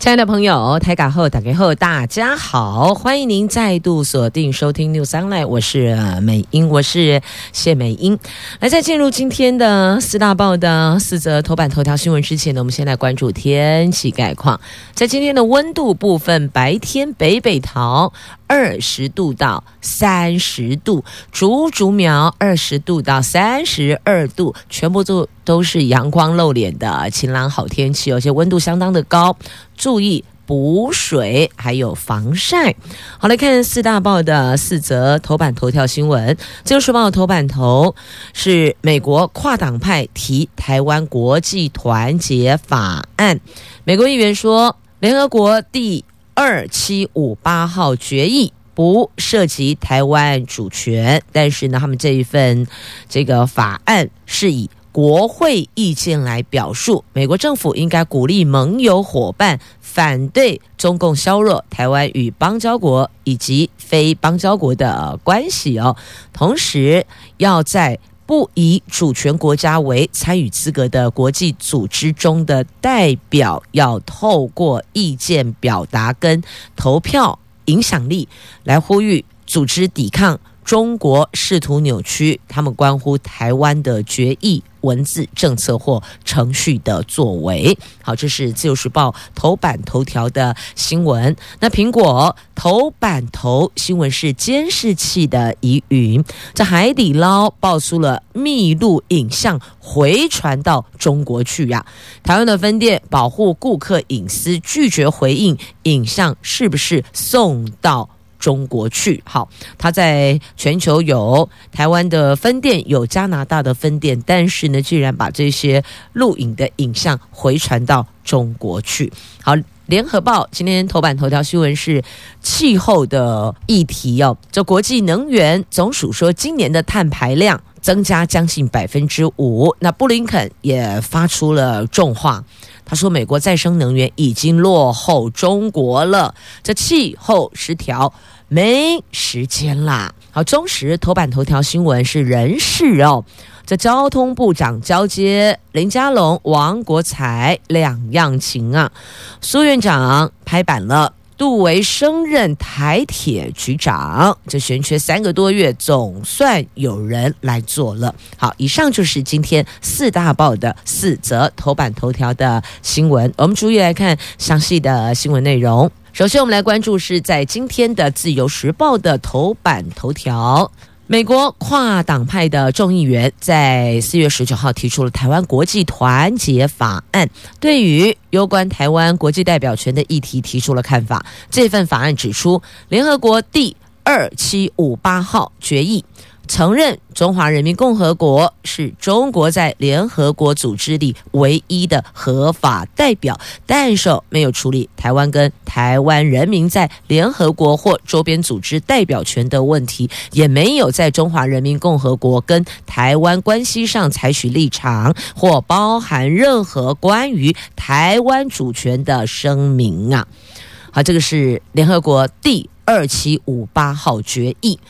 亲爱的朋友，台港后打开后，大家好，欢迎您再度锁定收听 News Online，我是美英，我是谢美英。来，在进入今天的四大报的四则头版头条新闻之前呢，我们先来关注天气概况。在今天的温度部分，白天北北桃二十度到三十度，竹竹苗二十度到三十二度，全部都都是阳光露脸的晴朗好天气，而且温度相当的高。注意补水，还有防晒。好，来看四大报的四则头版头条新闻。自由时报头版头是美国跨党派提台湾国际团结法案。美国议员说，联合国第二七五八号决议不涉及台湾主权，但是呢，他们这一份这个法案是以。国会意见来表述，美国政府应该鼓励盟友伙伴反对中共削弱台湾与邦交国以及非邦交国的关系哦。同时，要在不以主权国家为参与资格的国际组织中的代表，要透过意见表达跟投票影响力来呼吁组织抵抗中国试图扭曲他们关乎台湾的决议。文字政策或程序的作为，好，这是自由时报头版头条的新闻。那苹果头版头新闻是监视器的疑云，在海底捞爆出了密录影像回传到中国去呀、台湾的分店保护顾客隐私，拒绝回应影像是不是送到中国去，好，他在全球有台湾的分店，有加拿大的分店，但是呢，居然把这些录影的影像回传到中国去。好，联合报今天头版头条新闻是气候的议题哦，这国际能源总署说，今年的碳排量增加将近百分之五。那布林肯也发出了重话。他说：“美国再生能源已经落后中国了，这气候失调没时间啦。”好，中时头版头条新闻是人事哦，这交通部长交接林佳龙、王国材两样情啊，苏院长拍板了。杜维升任台铁局长，这悬缺三个多月，总算有人来做了。好，以上就是今天四大报的四则头版头条的新闻。我们逐一来看详细的新闻内容。首先，我们来关注是在今天的《自由时报》的头版头条。美国跨党派的众议员在四月十九号提出了台湾国际团结法案，对于有关台湾国际代表权的议题提出了看法。这份法案指出，联合国第二七五八号决议。承认中华人民共和国是中国在联合国组织里唯一的合法代表，但是没有处理台湾跟台湾人民在联合国或周边组织代表权的问题，也没有在中华人民共和国跟台湾关系上采取立场或包含任何关于台湾主权的声明啊。好，这个是联合国第二七五八号决议，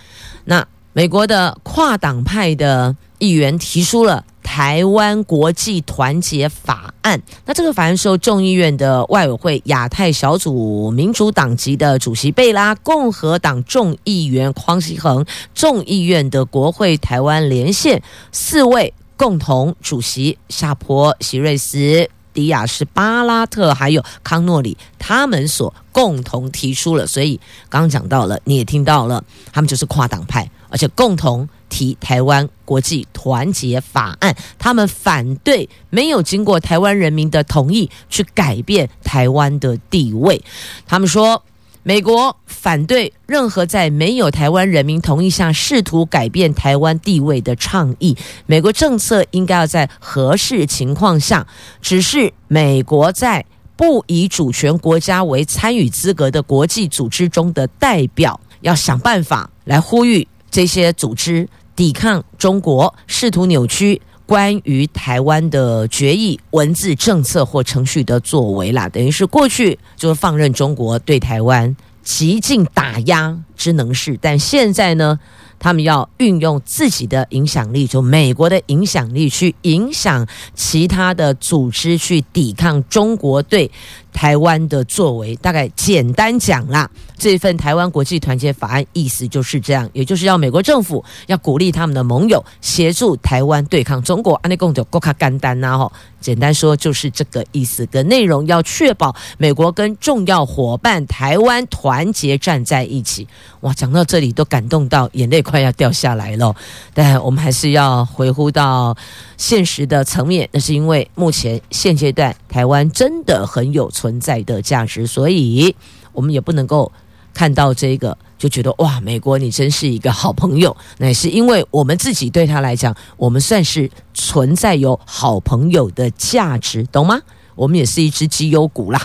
那。美国的跨党派的议员提出了台湾国际团结法案。那这个法案是由众议院的外委会亚太小组民主党籍的主席贝拉、共和党众议员匡希恒、众议院的国会台湾连线四位共同主席夏波、席瑞斯、迪亚士、巴拉特，还有康诺里，他们所共同提出了。所以刚刚讲到了，你也听到了，他们就是跨党派。而且共同提台湾国际团结法案，他们反对没有经过台湾人民的同意去改变台湾的地位。他们说，美国反对任何在没有台湾人民同意下试图改变台湾地位的倡议。美国政策应该要在合适情况下，只是美国在不以主权国家为参与资格的国际组织中的代表，要想办法来呼吁。这些组织抵抗中国试图扭曲关于台湾的决议文字、政策或程序的作为啦，等于是过去就是放任中国对台湾极尽打压之能事，但现在呢，他们要运用自己的影响力，就美国的影响力去影响其他的组织，去抵抗中国对台湾的作为。大概简单讲啦。这份台湾国际团结法案意思就是这样，也就是要美国政府要鼓励他们的盟友协助台湾对抗中国。安内共就国卡干单呐吼，简单说就是这个意思跟内容，要确保美国跟重要伙伴台湾团结站在一起。哇，讲到这里都感动到眼泪快要掉下来了。但我们还是要回呼到现实的层面，那是因为目前现阶段台湾真的很有存在的价值，所以我们也不能够。看到这个就觉得哇，美国你真是一个好朋友。那也是因为我们自己对他来讲，我们算是存在有好朋友的价值，懂吗？我们也是一只绩优股啦，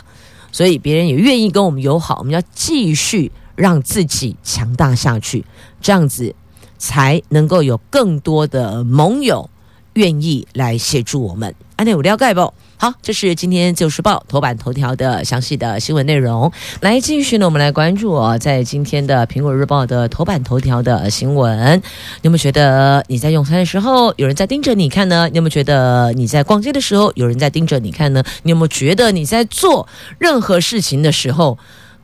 所以别人也愿意跟我们友好，我们要继续让自己强大下去，这样子才能够有更多的盟友愿意来协助我们。安内有了解不？好，这是今天《旧时报》头版头条的详细的新闻内容。来继续呢，我们来关注哦，在今天的《苹果日报》的头版头条的新闻。你有没有觉得你在用餐的时候有人在盯着你看呢？你有没有觉得你在逛街的时候有人在盯着你看呢？你有没有觉得你在做任何事情的时候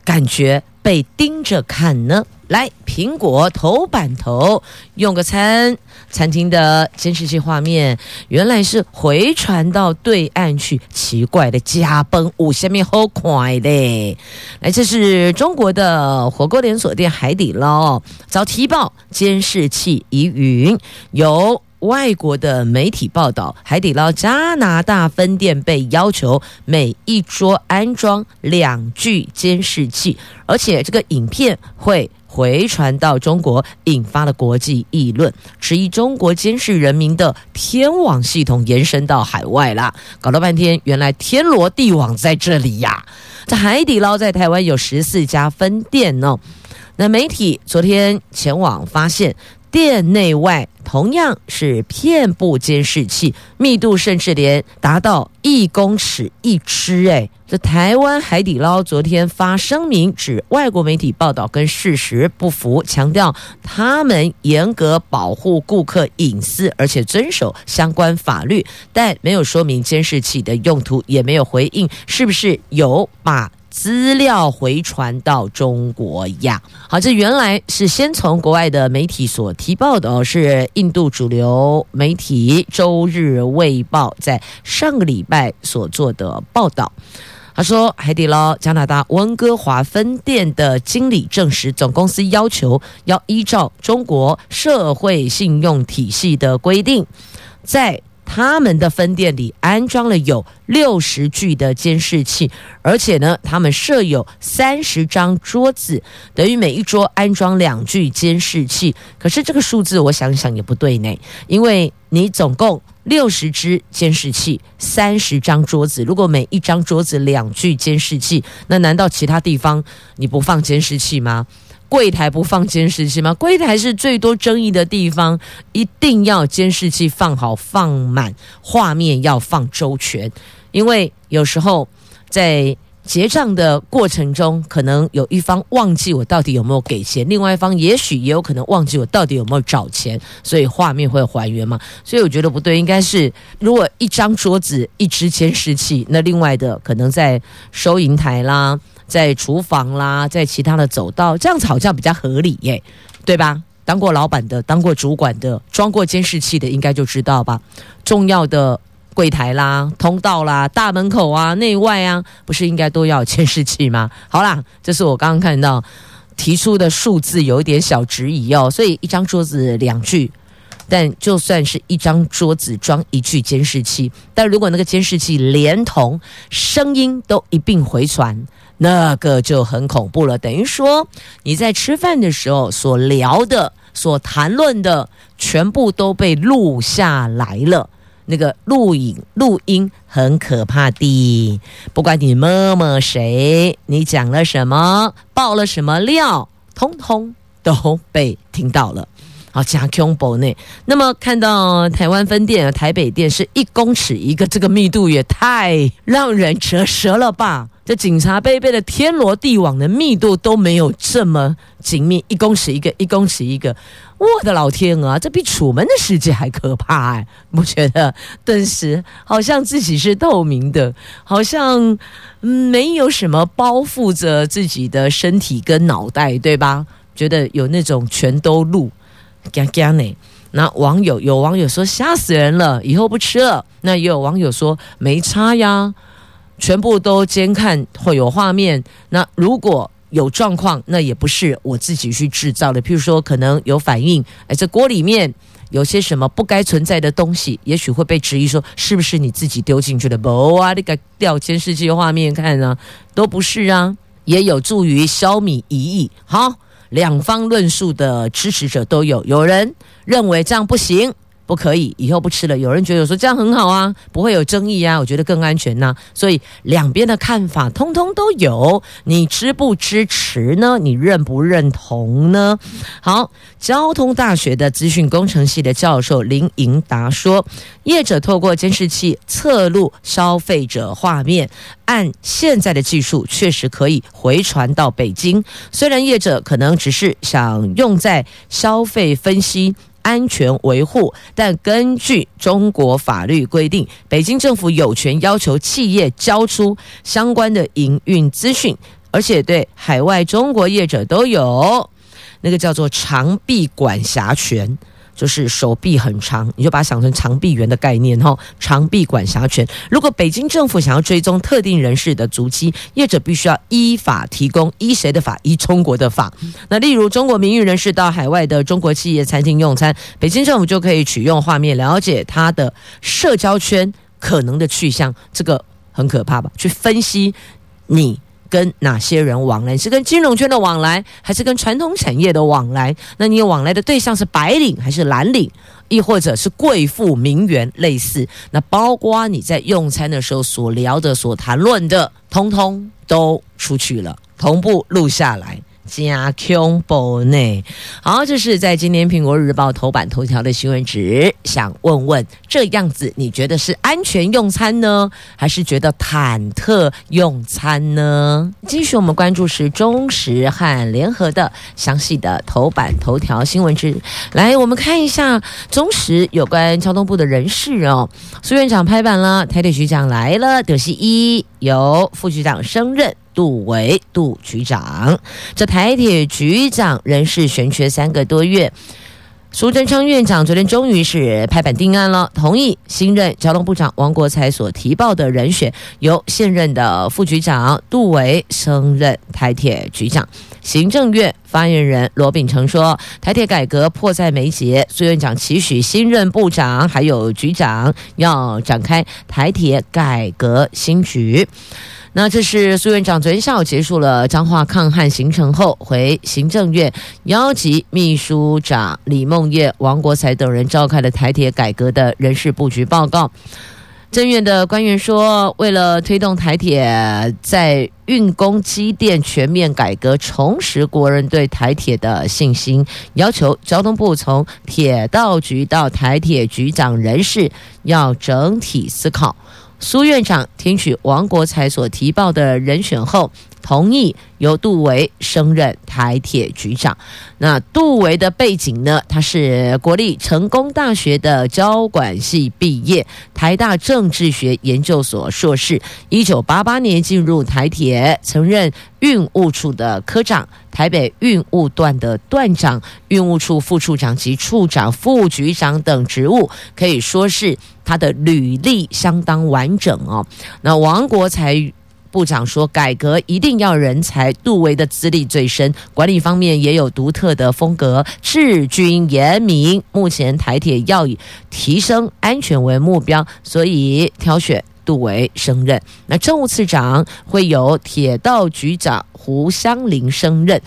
感觉被盯着看呢？来，苹果头版头用个餐，餐厅的监视器画面原来是回传到对岸去，奇怪的加崩五下面好快的。来，这是中国的火锅连锁店海底捞遭踢爆监视器疑云，有。外国的媒体报道，海底捞加拿大分店被要求每一桌安装两具监视器，而且这个影片会回传到中国，引发了国际议论，质疑中国监视人民的天网系统延伸到海外啦。搞了半天，原来天罗地网在这里呀！这海底捞在台湾有十四家分店呢。那媒体昨天前往发现。店内外同样是遍布监视器，密度甚至连达到一公尺一只。哎，这台湾海底捞昨天发声明，指外国媒体报道跟事实不符，强调他们严格保护顾客隐私，而且遵守相关法律，但没有说明监视器的用途，也没有回应是不是有把。资料回传到中国呀，好，这原来是先从国外的媒体所提报的哦，是印度主流媒体《周日卫报》在上个礼拜所做的报道。他说，海底捞加拿大温哥华分店的经理证实，总公司要求要依照中国社会信用体系的规定，在。他们的分店里安装了有六十具的监视器，而且呢，他们设有三十张桌子，等于每一桌安装两具监视器。可是这个数字我想想也不对呢，因为你总共六十只监视器，三十张桌子，如果每一张桌子两具监视器，那难道其他地方你不放监视器吗？柜台不放监视器吗？柜台是最多争议的地方，一定要监视器放好放满，画面要放周全。因为有时候在结账的过程中，可能有一方忘记我到底有没有给钱，另外一方也许也有可能忘记我到底有没有找钱，所以画面会还原嘛。所以我觉得不对，应该是如果一张桌子一支监视器，那另外的可能在收银台啦。在厨房啦，在其他的走道，这样子好像比较合理耶，对吧？当过老板的，当过主管的，装过监视器的，应该就知道吧？重要的柜台啦、通道啦、大门口啊、内外啊，不是应该都要监视器吗？好啦，这是我刚刚看到提出的数字，有一点小质疑哦。所以一张桌子两具，但就算是一张桌子装一具监视器，但如果那个监视器连同声音都一并回传。那个就很恐怖了，等于说你在吃饭的时候所聊的、所谈论的，全部都被录下来了。那个录影、录音很可怕的，不管你摸摸谁，你讲了什么，爆了什么料，通通都被听到了。好加 combo 内。那么看到台湾分店、台北店是一公尺一个，这个密度也太让人折舌了吧？这警察贝贝的天罗地网的密度都没有这么紧密，一公尺一个，一公尺一个。我的老天啊，这比楚门的世界还可怕哎！我觉得？顿时好像自己是透明的，好像没有什么包覆着自己的身体跟脑袋，对吧？觉得有那种全都露，嘎嘎呢。那网友有网友说吓死人了，以后不吃了。那也有网友说没差呀，全部都监看会有画面。那如果有状况，那也不是我自己去制造的。譬如说，可能有反应，哎，这锅里面有些什么不该存在的东西，也许会被质疑说，是不是你自己丢进去的？不啊，你该调监视器画面看啊，都不是啊，也有助于消弭疑义。好，两方论述的支持者都有，有人认为这样不行。不可以，以后不吃了。有人觉得说这样很好啊，不会有争议啊，我觉得更安全呐、所以两边的看法通通都有。你支不支持呢？你认不认同呢？好，交通大学的资讯工程系的教授林盈达说，业者透过监视器测录消费者画面，按现在的技术，确实可以回传到北京。虽然业者可能只是想用在消费分析。安全维护，但根据中国法律规定，北京政府有权要求企业交出相关的营运资讯，而且对海外中国业者都有那个叫做长臂管辖权。就是手臂很长，你就把它想成长臂猿的概念哈。长臂管辖权，如果北京政府想要追踪特定人士的足迹，业者必须要依法提供，依谁的法？依中国的法。那例如中国名誉人士到海外的中国企业餐厅用餐，北京政府就可以取用画面了解他的社交圈可能的去向，这个很可怕吧？去分析你。跟哪些人往来？是跟金融圈的往来，还是跟传统产业的往来？那你往来的对象是白领还是蓝领，亦或者是贵妇名媛？类似，那包括你在用餐的时候所聊的、所谈论的，通通都出去了，同步录下来。加恐怖呢？好，这是在今天《苹果日报》头版头条的新闻纸。想问问，这样子你觉得是安全用餐呢，还是觉得忐忑用餐呢？继续，我们关注是中时和联合的详细的头版头条新闻纸。来，我们看一下中时有关交通部的人事哦。苏院长拍板了，台铁局长来了，德西一由副局长升任。杜维杜局长，这台铁局长人事悬缺三个多月，苏贞昌院长昨天终于是拍板定案了，同意新任交通部长王国材所提报的人选，由现任的副局长杜维升任台铁局长。行政院发言人罗秉成说，台铁改革迫在眉睫，苏院长期许新任部长还有局长要展开台铁改革新局。那这是苏院长昨天下午结束了彰化抗旱行程后，回行政院邀集秘书长李孟业、王国材等人召开了台铁改革的人事布局报告。政院的官员说，为了推动台铁在运工机电全面改革，重拾国人对台铁的信心，要求交通部从铁道局到台铁局长人事要整体思考。苏院长听取王国才所提报的人选后，同意由杜维升任台铁局长。那杜维的背景呢？他是国立成功大学的交管系毕业，台大政治学研究所硕士。一九八八年进入台铁，曾任运务处的科长、台北运务段的段长、运务处副处长及处长、副局长等职务，可以说是。他的履历相当完整哦。那王国才部长说，改革一定要人才。杜维的资历最深，管理方面也有独特的风格，治军严明。目前台铁要以提升安全为目标，所以挑选杜维升任。那政务次长会由铁道局长胡湘林升任。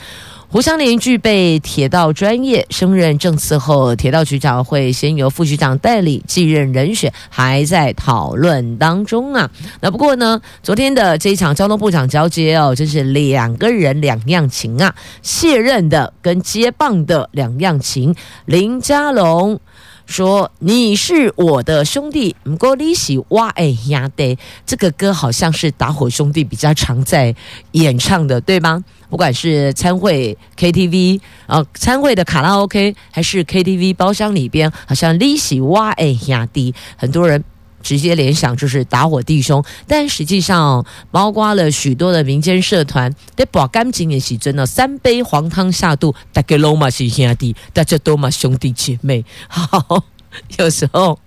胡湘林具备铁道专业，升任正次后，铁道局长会先由副局长代理，继任人选还在讨论当中啊。那不过呢，昨天的这一场交通部长交接哦，真是两个人两样情啊，卸任的跟接棒的两样情，林佳龙。说你是我的兄弟，唔过你是我的兄弟，这个歌好像是打火兄弟比较常在演唱的，对吗？不管是参会 KTV 啊、餐，会的卡拉 OK，还是 KTV 包厢里边，好像你是我的兄弟，很多人直接联想就是打火弟兄，但实际上包括了许多的民间社团，得把干净的时阵，三杯黄汤下肚，大家拢嘛是兄弟，大家都嘛兄弟姐妹。好，有时候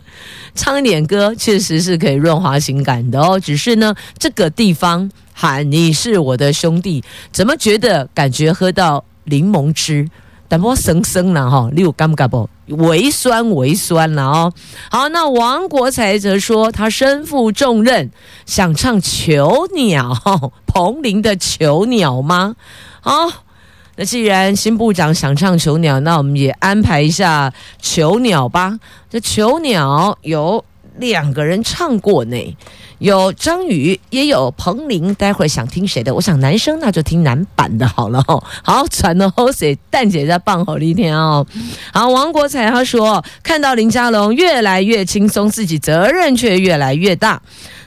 唱一点歌，确实是可以润滑情感的哦。只是呢，这个地方喊你是我的兄弟，怎么觉得感觉喝到柠檬汁？但不生生了哈，你有感觉不？微酸微酸了哦。好，那王国才则说他身负重任，想唱《囚鸟》，彭羚的《囚鸟》吗？好，那既然新部长想唱《囚鸟》，那我们也安排一下《囚鸟》吧。这《囚鸟》有两个人唱过呢。有张宇，也有彭羚。待会儿想听谁的？我想男生那就听男版的好了。好，传的后谁？蛋姐在棒吼一天哦。好，王国才他说，看到林佳龙越来越轻松，自己责任却越来越大。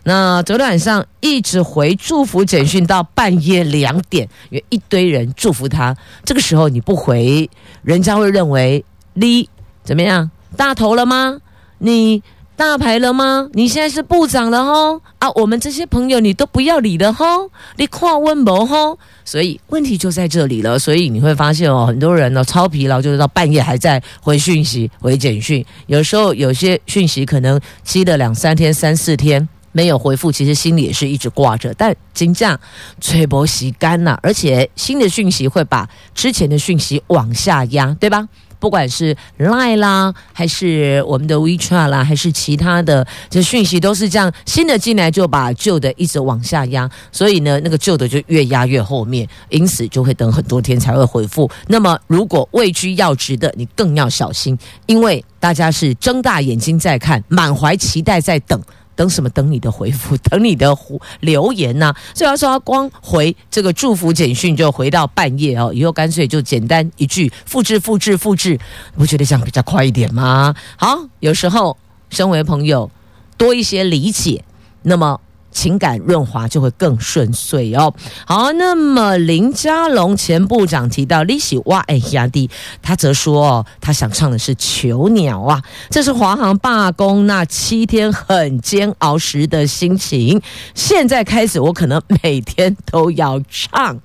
那昨天晚上一直回祝福简讯到半夜两点，有一堆人祝福他。这个时候你不回，人家会认为你怎么样？大头了吗？你？大牌了吗？你现在是部长了吼啊！我们这些朋友你都不要理了吼，你跨温谋吼，所以问题就在这里了。所以你会发现哦，很多人呢超疲劳，就是到半夜还在回讯息、回简讯。有时候有些讯息可能积了两三天、三四天没有回复，其实心里也是一直挂着。但金价吹波洗干了，而且新的讯息会把之前的讯息往下压，对吧？不管是 Line 啦，还是我们的 WeChat 啦，还是其他的这讯息，都是这样，新的进来就把旧的一直往下压，所以呢，那个旧的就越压越后面，因此就会等很多天才会回复。那么，如果位居要职的，你更要小心，因为大家是睁大眼睛在看，满怀期待在等。等什么？等你的回复，等你的留言呐、所以他说他光回这个祝福简讯就回到半夜哦，以后干脆就简单一句复制、复制、复制，不觉得这样比较快一点吗？好，有时候身为朋友，多一些理解，那么。情感润滑就会更顺遂哦。好，那么林佳龙前部长提到利息哇哎压低，他则说哦，他想唱的是《囚鸟》啊，这是华航罢工那七天很煎熬时的心情。现在开始，我可能每天都要唱。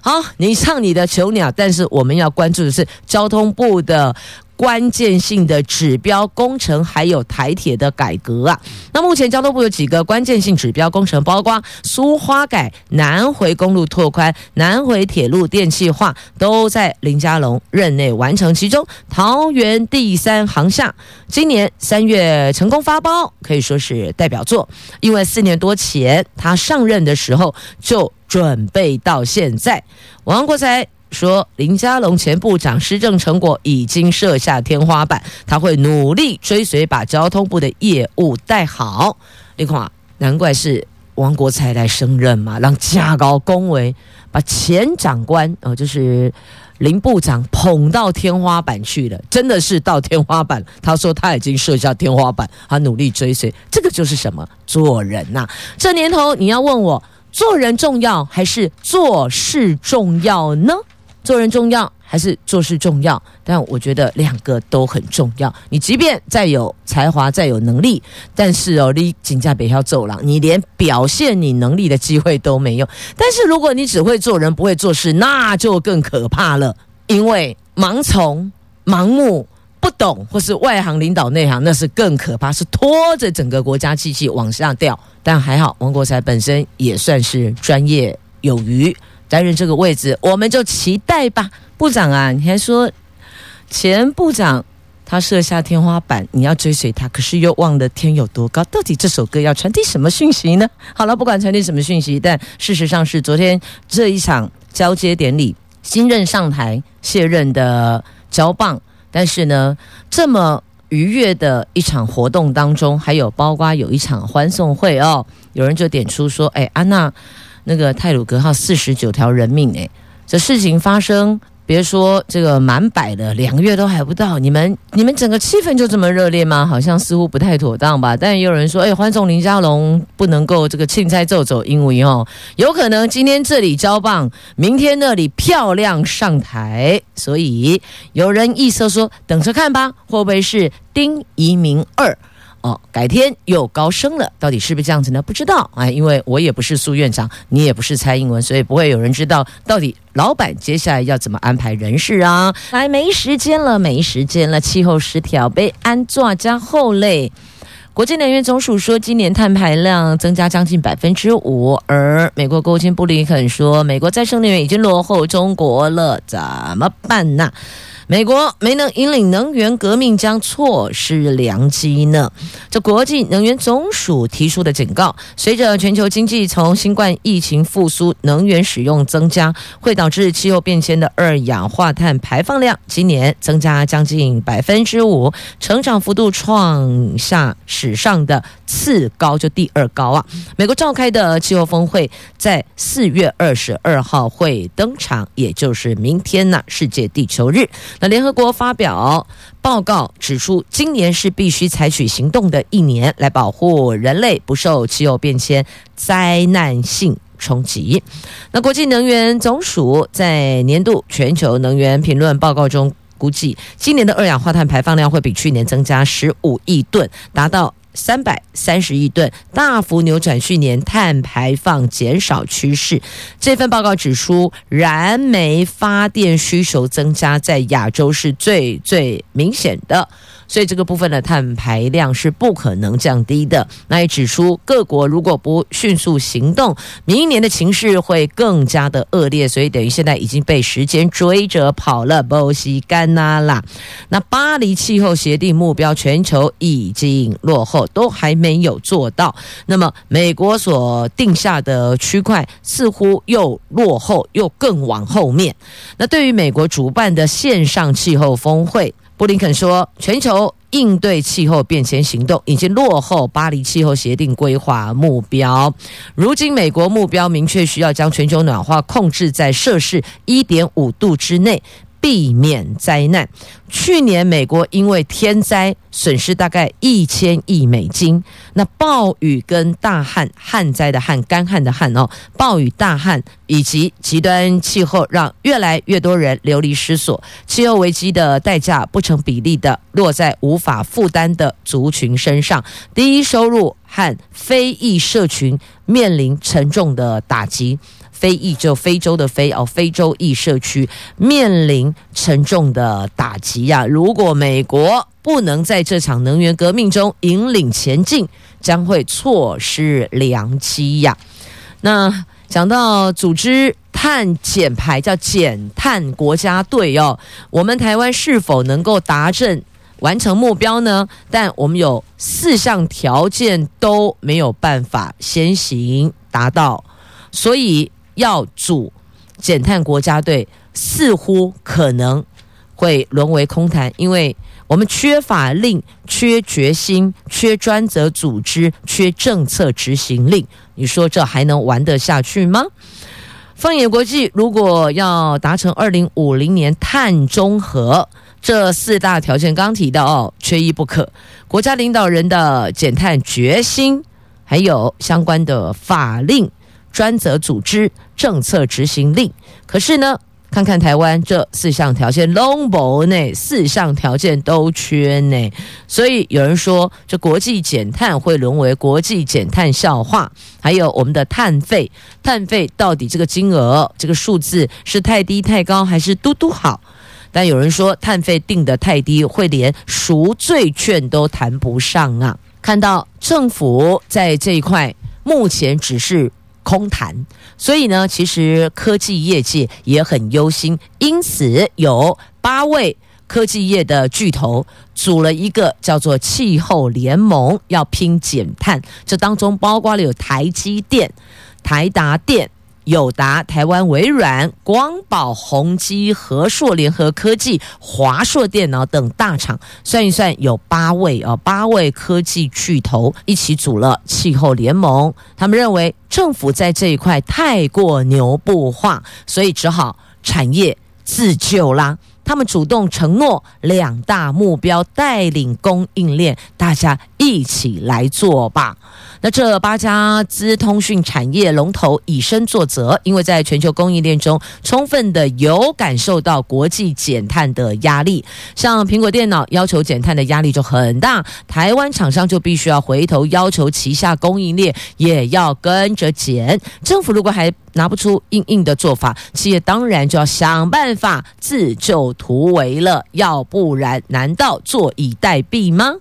好，你唱你的《囚鸟》，但是我们要关注的是交通部的。关键性的指标工程还有台铁的改革啊，那目前交通部有几个关键性指标工程，包括苏花改、南回公路拓宽、南回铁路电气化，都在林佳龙任内完成。其中桃园第三航厦今年三月成功发包，可以说是代表作，因为四年多前他上任的时候就准备到现在。王国材。说林佳龙前部长施政成果已经设下天花板，他会努力追随，把交通部的业务带好。你看，难怪是王国材来升任嘛，让加高恭维，把前长官哦，就是林部长捧到天花板去了，真的是到天花板。他说他已经设下天花板，他努力追随，这个就是什么？做人呐、啊。这年头你要问我，做人重要还是做事重要呢？做人重要还是做事重要？但我觉得两个都很重要。你即便再有才华、再有能力，但是哦，你紧驾北漂走廊，你连表现你能力的机会都没有。但是如果你只会做人，不会做事，那就更可怕了。因为盲从、盲目、不懂，或是外行领导内行，那是更可怕，是拖着整个国家机器往下掉。但还好，王国材本身也算是专业有余。担任这个位置，我们就期待吧。部长啊，你还说前部长他设下天花板，你要追随他，可是又忘了天有多高。到底这首歌要传递什么讯息呢？好了，不管传递什么讯息，但事实上是昨天这一场交接典礼，新任上台卸任的交棒，但是呢，这么愉悦的一场活动当中，还有包括有一场欢送会哦，有人就点出说，哎，安娜那个泰鲁格号四十九条人命，哎，这事情发生。别说这个满百的两个月都还不到，你们你们整个气氛就这么热烈吗？好像似乎不太妥当吧。但也有人说，哎，欢送林佳龙不能够这个凊彩走走，因为哦，有可能今天这里交棒，明天那里漂亮上台，所以有人意思说，等着看吧，会不会是丁怡铭二？哦，改天又高升了，到底是不是这样子呢？不知道啊，因为我也不是苏院长，你也不是蔡英文，所以不会有人知道到底老板接下来要怎么安排人事啊。来，没时间了，没时间了，气候失调被安坐加后累。国际能源总署说，今年碳排量增加将近百分之五，而美国国务卿布林肯说，美国再生能源已经落后中国了，怎么办呢？美国没能引领能源革命，将错失良机呢？这国际能源总署提出的警告：随着全球经济从新冠疫情复苏，能源使用增加，会导致气候变迁的二氧化碳排放量今年增加将近百分之五，成长幅度创下史上的次高，就第二高啊！美国召开的气候峰会在四月二十二号会登场，也就是明天呢，世界地球日。联合国发表报告指出，今年是必须采取行动的一年，来保护人类不受气候变迁灾难性冲击。那国际能源总署在年度全球能源评论报告中估计，今年的二氧化碳排放量会比去年增加十五亿吨，达到。三百三十亿吨，大幅扭转去年碳排放减少趋势。这份报告指出，燃煤发电需求增加在亚洲是最最明显的。所以这个部分的碳排量是不可能降低的。那也指出，各国如果不迅速行动，明年的情势会更加的恶劣。所以等于现在已经被时间追着跑了，不西干纳啦。那巴黎气候协定目标，全球已经落后，都还没有做到。那么美国所定下的区块，似乎又落后，又更往后面。那对于美国主办的线上气候峰会。布林肯说，全球应对气候变迁行动已经落后巴黎气候协定规划目标。如今，美国目标明确需要将全球暖化控制在摄氏一点五度之内。避免灾难。去年美国因为天灾损失大概一千亿美金。那暴雨跟大旱，旱灾的旱，干旱的旱哦，暴雨大旱以及极端气候，让越来越多人流离失所。气候危机的代价不成比例的落在无法负担的族群身上，低收入和非裔社群面临沉重的打击。非裔就非洲的非哦，非洲裔社区面临沉重的打击呀、如果美国不能在这场能源革命中引领前进，将会错失良机呀、那讲到组织碳减排，叫减碳国家队哦，我们台湾是否能够达成完成目标呢？但我们有四项条件都没有办法先行达到，所以。要组减碳国家队，似乎可能会沦为空谈，因为我们缺法令、缺决心、缺专责组织、缺政策执行力。你说这还能玩得下去吗？放眼国际，如果要达成二零五零年碳中和这四大条件，刚提到哦，缺一不可。国家领导人的减碳决心，还有相关的法令。专责组织政策执行令，可是呢，看看台湾这四项条件拢无呢，四项条件都缺呢，所以有人说这国际减碳会沦为国际减碳笑话。还有我们的碳费，碳费到底这个金额、这个数字是太低太高，还是嘟嘟好？但有人说碳费定得太低，会连赎罪券都谈不上啊！看到政府在这一块目前只是。空谈，所以呢，其实科技业界也很忧心，因此有八位科技业的巨头组了一个叫做气候联盟，要拼减碳。这当中包括了有台积电、台达电、友达、台湾微软、光宝、宏基、和硕、联合科技、华硕电脑等大厂，算一算有八位啊，八位科技巨头一起组了气候联盟。他们认为政府在这一块太过牛步化，所以只好产业自救啦。他们主动承诺两大目标，带领供应链，大家一起来做吧。那这八家资通讯产业龙头以身作则，因为在全球供应链中，充分的有感受到国际减碳的压力。像苹果电脑要求减碳的压力就很大，台湾厂商就必须要回头要求旗下供应链也要跟着减。政府如果还拿不出硬硬的做法，企业当然就要想办法自救突围了，要不然难道坐以待毙吗？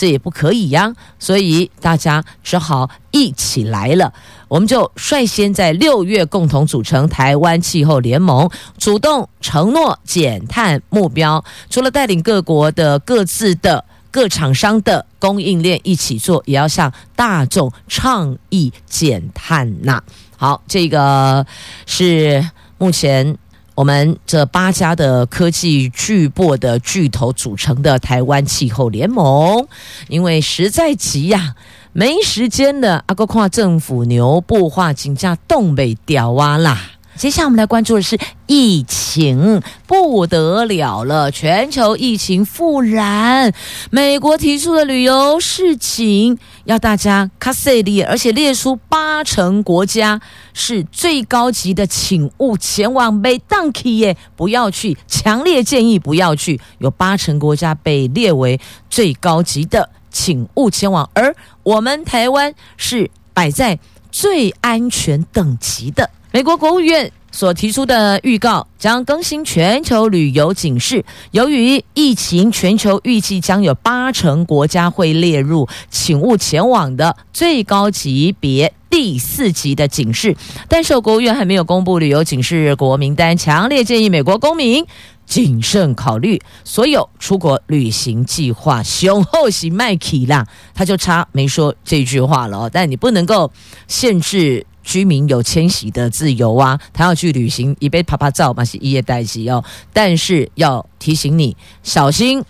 这也不可以呀，所以大家只好一起来了。我们就率先在六月共同组成台湾气候联盟，主动承诺减碳目标。除了带领各国的各自的各厂商的供应链一起做，也要向大众倡议减碳呐。好，这个是目前我们这八家的科技巨擘的巨头组成的台湾气候联盟，因为实在急呀，没时间了。阿哥跨政府牛步化，金价东北掉挖啦。接下来我们来关注的是疫情，不得了了，全球疫情复燃。美国提出的旅游示警，要大家卡塞利，而且列出八成国家是最高级的，请勿前往。被当去耶，不要去，强烈建议不要去。有八成国家被列为最高级的，请勿前往。而我们台湾是摆在最安全等级的。美国国务院所提出的预告将更新全球旅游警示。由于疫情，全球预计将有八成国家会列入请勿前往的最高级别第四级的警示。但是国务院还没有公布旅游警示国名单，强烈建议美国公民谨慎考虑所有出国旅行计划。雄厚型麦起啦，他就差没说这句话了。但你不能够限制。居民有迁徙的自由啊，他要去旅行，一杯啪啪照嘛是一夜待机哦。但是要提醒你小心，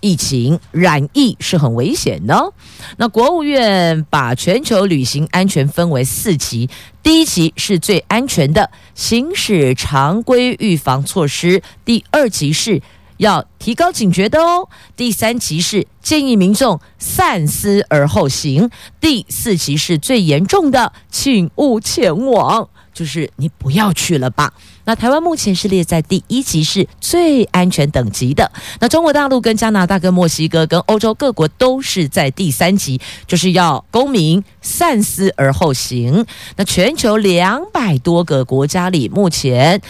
疫情染疫是很危险的。那国务院把全球旅行安全分为四级，第一级是最安全的，行使常规预防措施；第二级是。要提高警觉的哦。第三级是建议民众三思而后行，第四级是最严重的，请勿前往，就是你不要去了吧。那台湾目前是列在第一级，是最安全等级的。那中国大陆跟加拿大跟墨西哥跟欧洲各国都是在第三级，就是要公民三思而后行。那全球两百多个国家里，目前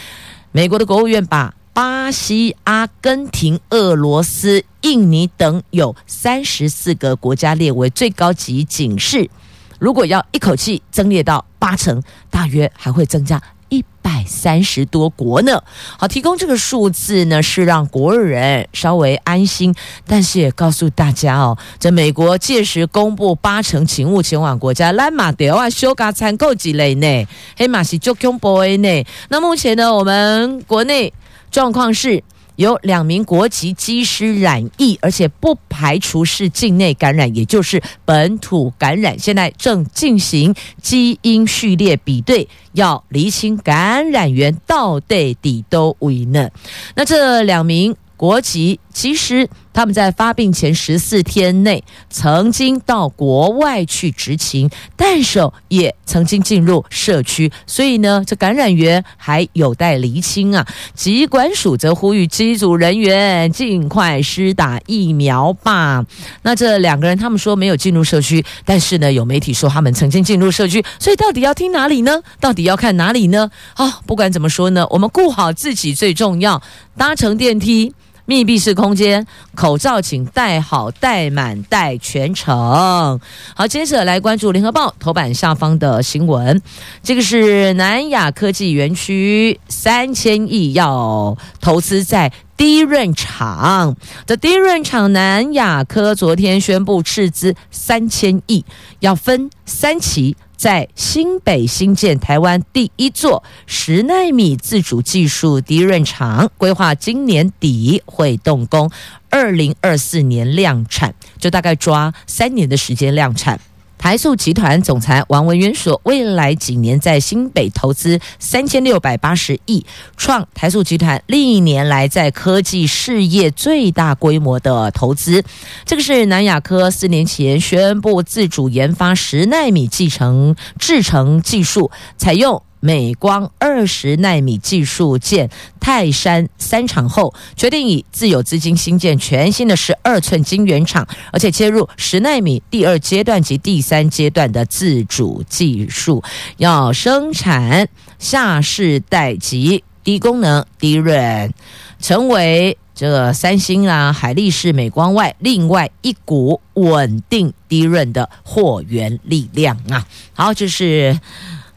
美国的国务院把。巴西、阿根廷、俄罗斯、印尼等有三十四个国家列为最高级警示。如果要一口气增列到八成，大约还会增加一百三十多国呢。好，提供这个数字呢，是让国人稍微安心，但是也告诉大家哦，在美国届时公布八成请勿前往国家，兰马德啊修嘎参购几类呢？黑马是就恐怖呢。那目前呢，我们国内。状况是有两名国籍机师染疫，而且不排除是境内感染，也就是本土感染。现在正进行基因序列比对，要厘清感染源到底都为呢。那这两名国籍机师。他们在发病前十四天内曾经到国外去执勤，但是也曾经进入社区，所以呢，这感染源还有待厘清啊。疾管署则呼吁机组人员尽快施打疫苗吧。那这两个人他们说没有进入社区，但是呢，有媒体说他们曾经进入社区，所以到底要听哪里呢？到底要看哪里呢？啊、不管怎么说呢，我们顾好自己最重要。搭乘电梯。密闭式空间，口罩请戴好、戴满、戴全程。好，接着来关注《联合报》头版下方的新闻。这个是南亚科技园区三千亿要投资在低润厂。这低润厂南亚科昨天宣布斥资三千亿，要分三期在新北新建台湾第一座十纳米自主技术低润厂，规划今年底会动工，二零二四年量产，就大概抓三年的时间量产。台塑集团总裁王文渊说：“未来几年在新北投资三千六百八十亿，创台塑集团历年来在科技事业最大规模的投资。这个是南亚科四年前宣布自主研发十纳米继承制程技术，采用。”美光二十纳米技术建泰山三厂后，决定以自有资金新建全新的十二寸晶圆厂，而且切入十纳米第二阶段及第三阶段的自主技术，要生产下世代级低功能低润，成为这个三星啊、海力士、美光外另外一股稳定低润的货源力量啊！好，这是。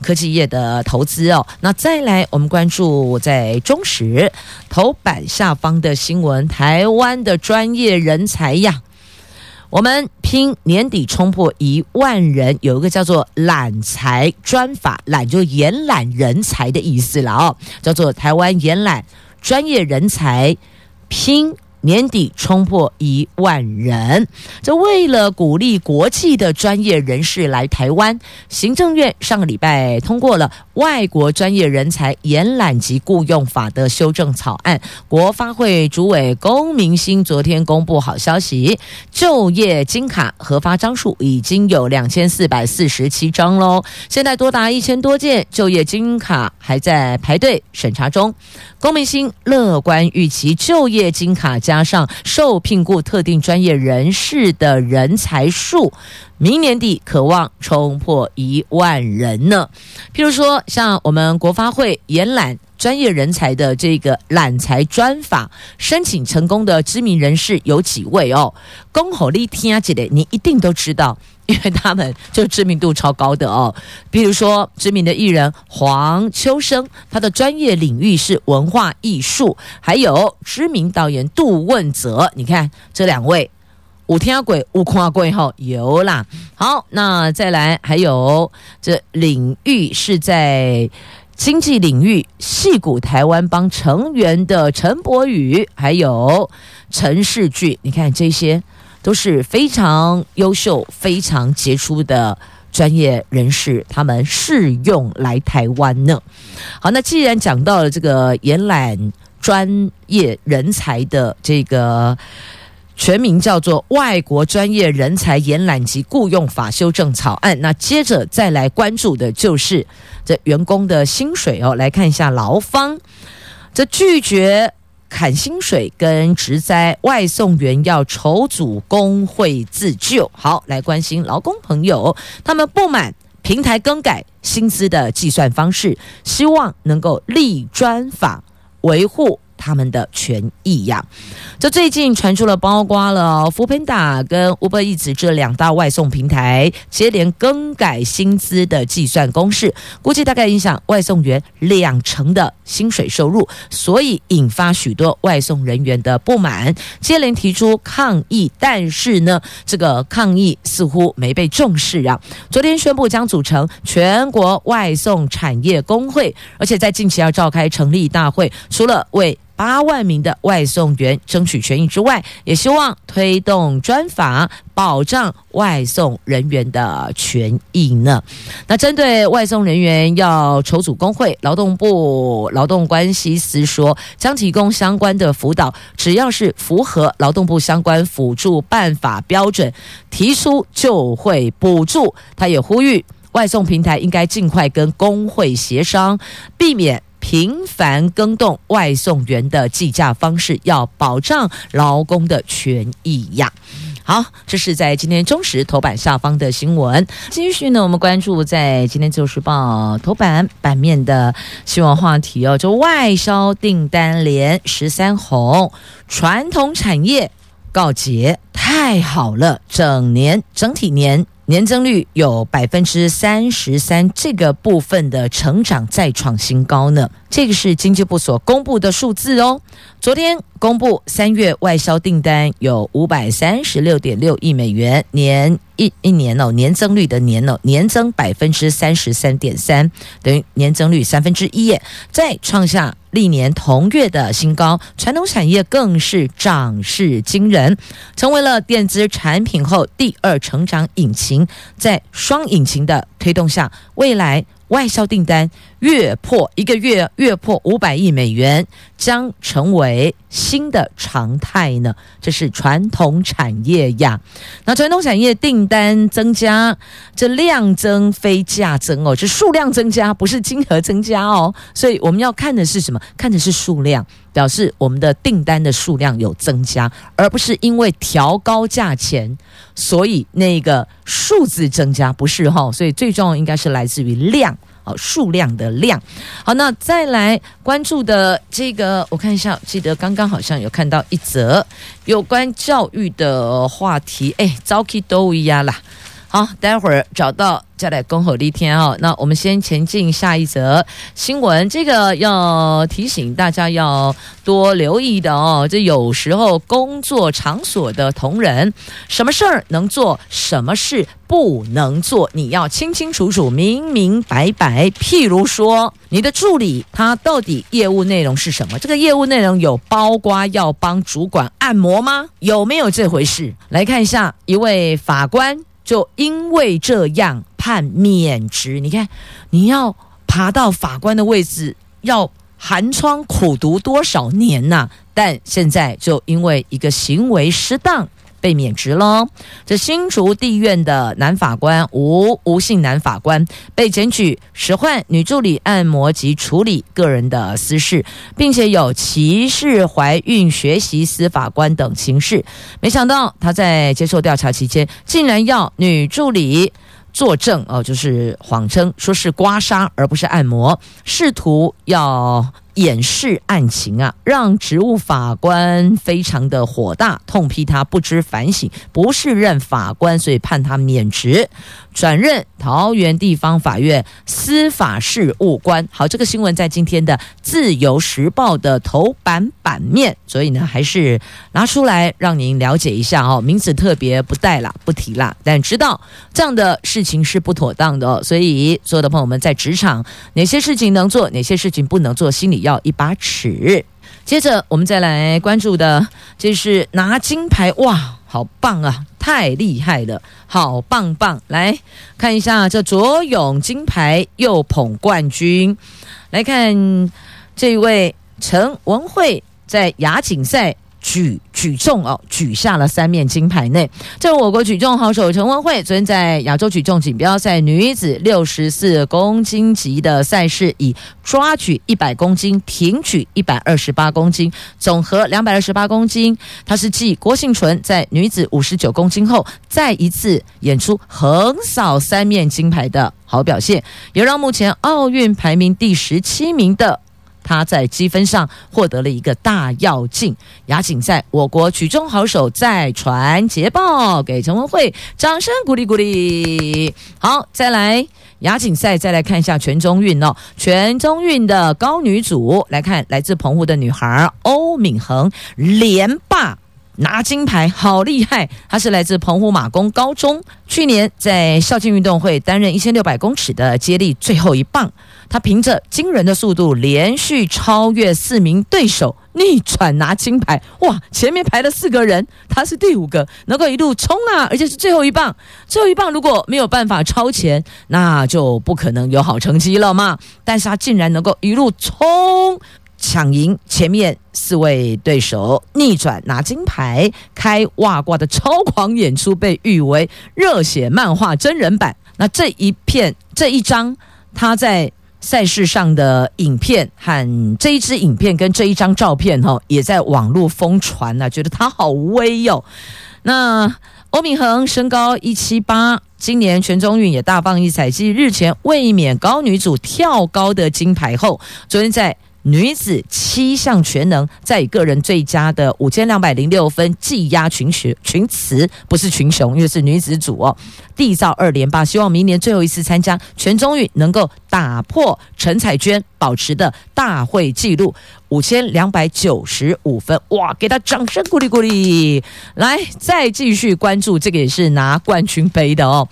科技业的投资哦，那再来我们关注在中时头版下方的新闻，台湾的专业人才呀，我们拼年底冲破一万人，有一个叫做揽才专法，揽就延揽人才的意思了哦，叫做台湾延揽专业人才拼。年底冲破一万人，这为了鼓励国际的专业人士来台湾，行政院上个礼拜通过了外国专业人才延揽及雇用法的修正草案。国发会主委龚明鑫昨天公布好消息，就业金卡核发张数已经有两千四百四十七张喽，现在多达一千多件就业金卡还在排队审查中。龚明鑫乐观预期就业金卡加上受聘过特定专业人士的人才数，明年底渴望冲破一万人呢。譬如说，像我们国发会延揽专业人才的这个揽才专法申请成功的知名人士有几位哦？恭候你听起来，你一定都知道。因为他们就知名度超高的哦，比如说知名的艺人黄秋生，他的专业领域是文化艺术；还有知名导演杜汶泽，你看这两位，五天鬼五夸鬼后有啦。好，那再来还有这领域是在经济领域，戏谷台湾帮成员的陈柏宇，还有陈世俊，你看这些。都是非常优秀、非常杰出的专业人士，他们试用来台湾呢。好，那既然讲到了这个延揽专业人才的这个全名叫做《外国专业人才延揽及雇用法修正草案》，那接着再来关注的就是这员工的薪水哦。来看一下劳方，这拒绝。砍薪水跟职灾外送员要筹组工会自救。好，来关心劳工朋友，他们不满平台更改薪资的计算方式，希望能够立专法维护。他们的权益呀，这最近传出了，包括了扶贫打跟 Uber Eats 这两大外送平台接连更改薪资的计算公式，估计大概影响外送员两成的薪水收入，所以引发许多外送人员的不满，接连提出抗议。但是呢，这个抗议似乎没被重视啊。昨天宣布将组成全国外送产业工会，而且在近期要召开成立大会，除了为八万名的外送员争取权益之外，也希望推动专法保障外送人员的权益呢。那针对外送人员要筹组工会，劳动部劳动关系司说将提供相关的辅导，只要是符合劳动部相关辅助办法标准，提出就会补助。他也呼吁外送平台应该尽快跟工会协商，避免。频繁更动外送员的计价方式，要保障劳工的权益呀。好，这是在今天中时头版下方的新闻。继续呢，我们关注在今天《自由时报》头版版面的新闻话题哦，就外销订单连十三红，传统产业告捷，太好了，整年整体年。年增率有百分之三十三，这个部分的成长再创新高呢。这个是经济部所公布的数字哦。昨天公布三月外销订单有五百三十六点六亿美元，年一一年哦，年增率的年哦，年增百分之三十三点三，等于年增率三分之一，再创下历年同月的新高。传统产业更是涨势惊人，成为了电子产品后第二成长引擎。在双引擎的推动下，未来。外销订单月破一个月月破五百亿美元，将成为新的常态呢。这是传统产业呀。那传统产业订单增加，这量增非价增哦，这数量增加不是金额增加哦。所以我们要看的是什么？看的是数量，表示我们的订单的数量有增加，而不是因为调高价钱，所以那个数字增加不是哈。所以最重要应该是来自于量。数量的量，好，那再来关注的这个，我看一下，记得刚刚好像有看到一则有关教育的话题，哎，早起都一样啦。好，待会儿找到再来恭候一天哦。那我们先前进下一则新闻，这个要提醒大家要多留意的哦。这有时候工作场所的同仁，什么事儿能做，什么事不能做，你要清清楚楚、明明白白。譬如说，你的助理他到底业务内容是什么？这个业务内容有包括要帮主管按摩吗？有没有这回事？来看一下一位法官。就因为这样判免职，你看你要爬到法官的位置，要寒窗苦读多少年呐、但现在就因为一个行为失当。被免职了。这新竹地院的男法官吴吴姓男法官被检举使唤女助理按摩及处理个人的私事，并且有歧视怀孕学习司法官等情事。没想到他在接受调查期间，竟然要女助理作证哦，就是谎称说是刮痧而不是按摩，试图要。掩饰案情啊，让职务法官非常的火大，痛批他不知反省，不适任法官，所以判他免职，转任桃园地方法院司法事务官。好，这个新闻在今天的《自由时报》的头版版面，所以呢，还是拿出来让您了解一下哦。名字特别不带啦，不提啦，但知道这样的事情是不妥当的哦。所以，所有的朋友们在职场，哪些事情能做，哪些事情不能做，心里要。要一把尺。接着，我们再来关注的，这是拿金牌，哇，好棒啊，太厉害了，好棒棒！来看一下这左泳金牌，右捧冠军。来看这位陈文慧在亚锦赛。举举重哦，举下了三面金牌内。这我国举重好手陈文慧昨天在亚洲举重锦标赛女子六十四公斤级的赛事，以抓举一百公斤、挺举一百二十八公斤，总和两百二十八公斤。她是继郭幸纯在女子五十九公斤后，再一次演出横扫三面金牌的好表现，也让目前奥运排名第十七名的。他在积分上获得了一个大跃进。亚锦赛，我国举重好手再传捷报，给陈文慧掌声鼓励鼓励。好，再来亚锦赛，再来看一下全中运哦。全中运的高女组，来看来自澎湖的女孩欧敏恒连霸。拿金牌好厉害！他是来自澎湖马公高中，去年在校庆运动会担任一千六百公尺的接力最后一棒，他凭着惊人的速度连续超越四名对手，逆转拿金牌。哇，前面排了四个人，他是第五个，能够一路冲啊，而且是最后一棒。最后一棒如果没有办法超前，那就不可能有好成绩了嘛。但是他竟然能够一路冲。抢赢前面四位对手，逆转拿金牌，开外挂的超狂演出被誉为热血漫画真人版。那这一片这一张他在赛事上的影片和这一支影片跟这一张照片哈，也在网络疯传呐，觉得他好威哟。那欧敏恒身高一七八，今年全中运也大放异彩。继日前卫冕高女主跳高的金牌后，昨天在女子七项全能，在以个人最佳的五千两百零六分技压群雄群雌，不是群雄，因为是女子组哦。缔造二连霸，希望明年最后一次参加全中运，能够打破陈彩娟保持的大会纪录五千两百九十五分。哇，给他掌声鼓励鼓励！来，再继续关注这个也是拿冠军杯的哦，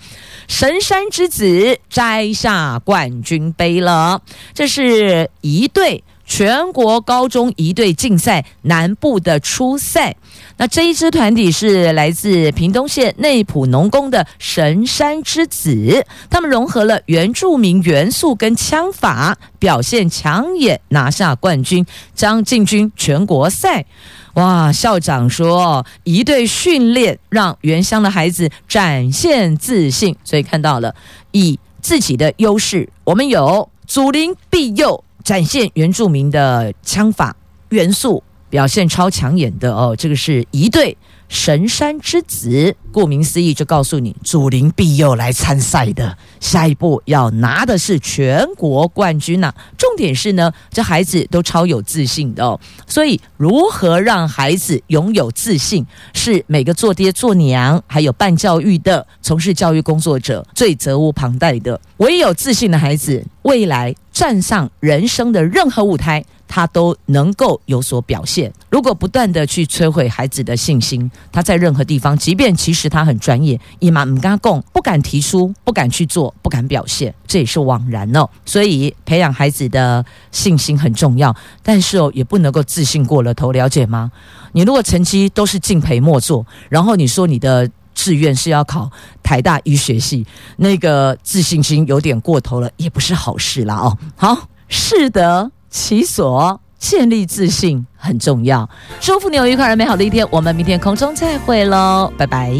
神山之子摘下冠军杯了。这是一队。全国高中一队竞赛南部的初赛，那这一支团体是来自屏东县内埔农工的神山之子，他们融合了原住民元素跟枪法，表现抢眼，拿下冠军，将进军全国赛。哇！校长说，一队训练让原乡的孩子展现自信，所以看到了以自己的优势，我们有祖灵庇佑。展现原住民的枪法元素，表现超抢眼的哦。这个是一队神山之子，顾名思义就告诉你，祖灵庇佑来参赛的，下一步要拿的是全国冠军呐、重点是呢，这孩子都超有自信的哦。所以，如何让孩子拥有自信，是每个做爹做娘还有办教育的、从事教育工作者最责无旁贷的。唯有自信的孩子，未来站上人生的任何舞台，他都能够有所表现。如果不断的去摧毁孩子的信心，他在任何地方，即便其实他很专业，伊嘛唔敢讲，不敢提出，不敢去做，不敢表现，这也是枉然哦。所以培养孩子的信心很重要，但是哦，也不能够自信过了头，了解吗？你如果成绩都是敬陪末座，然后你说你的。志愿是要考台大医学系，那个自信心有点过头了，也不是好事啦哦。好，适得其所，建立自信很重要。祝福你有愉快而美好的一天，我们明天空中再会喽，拜拜。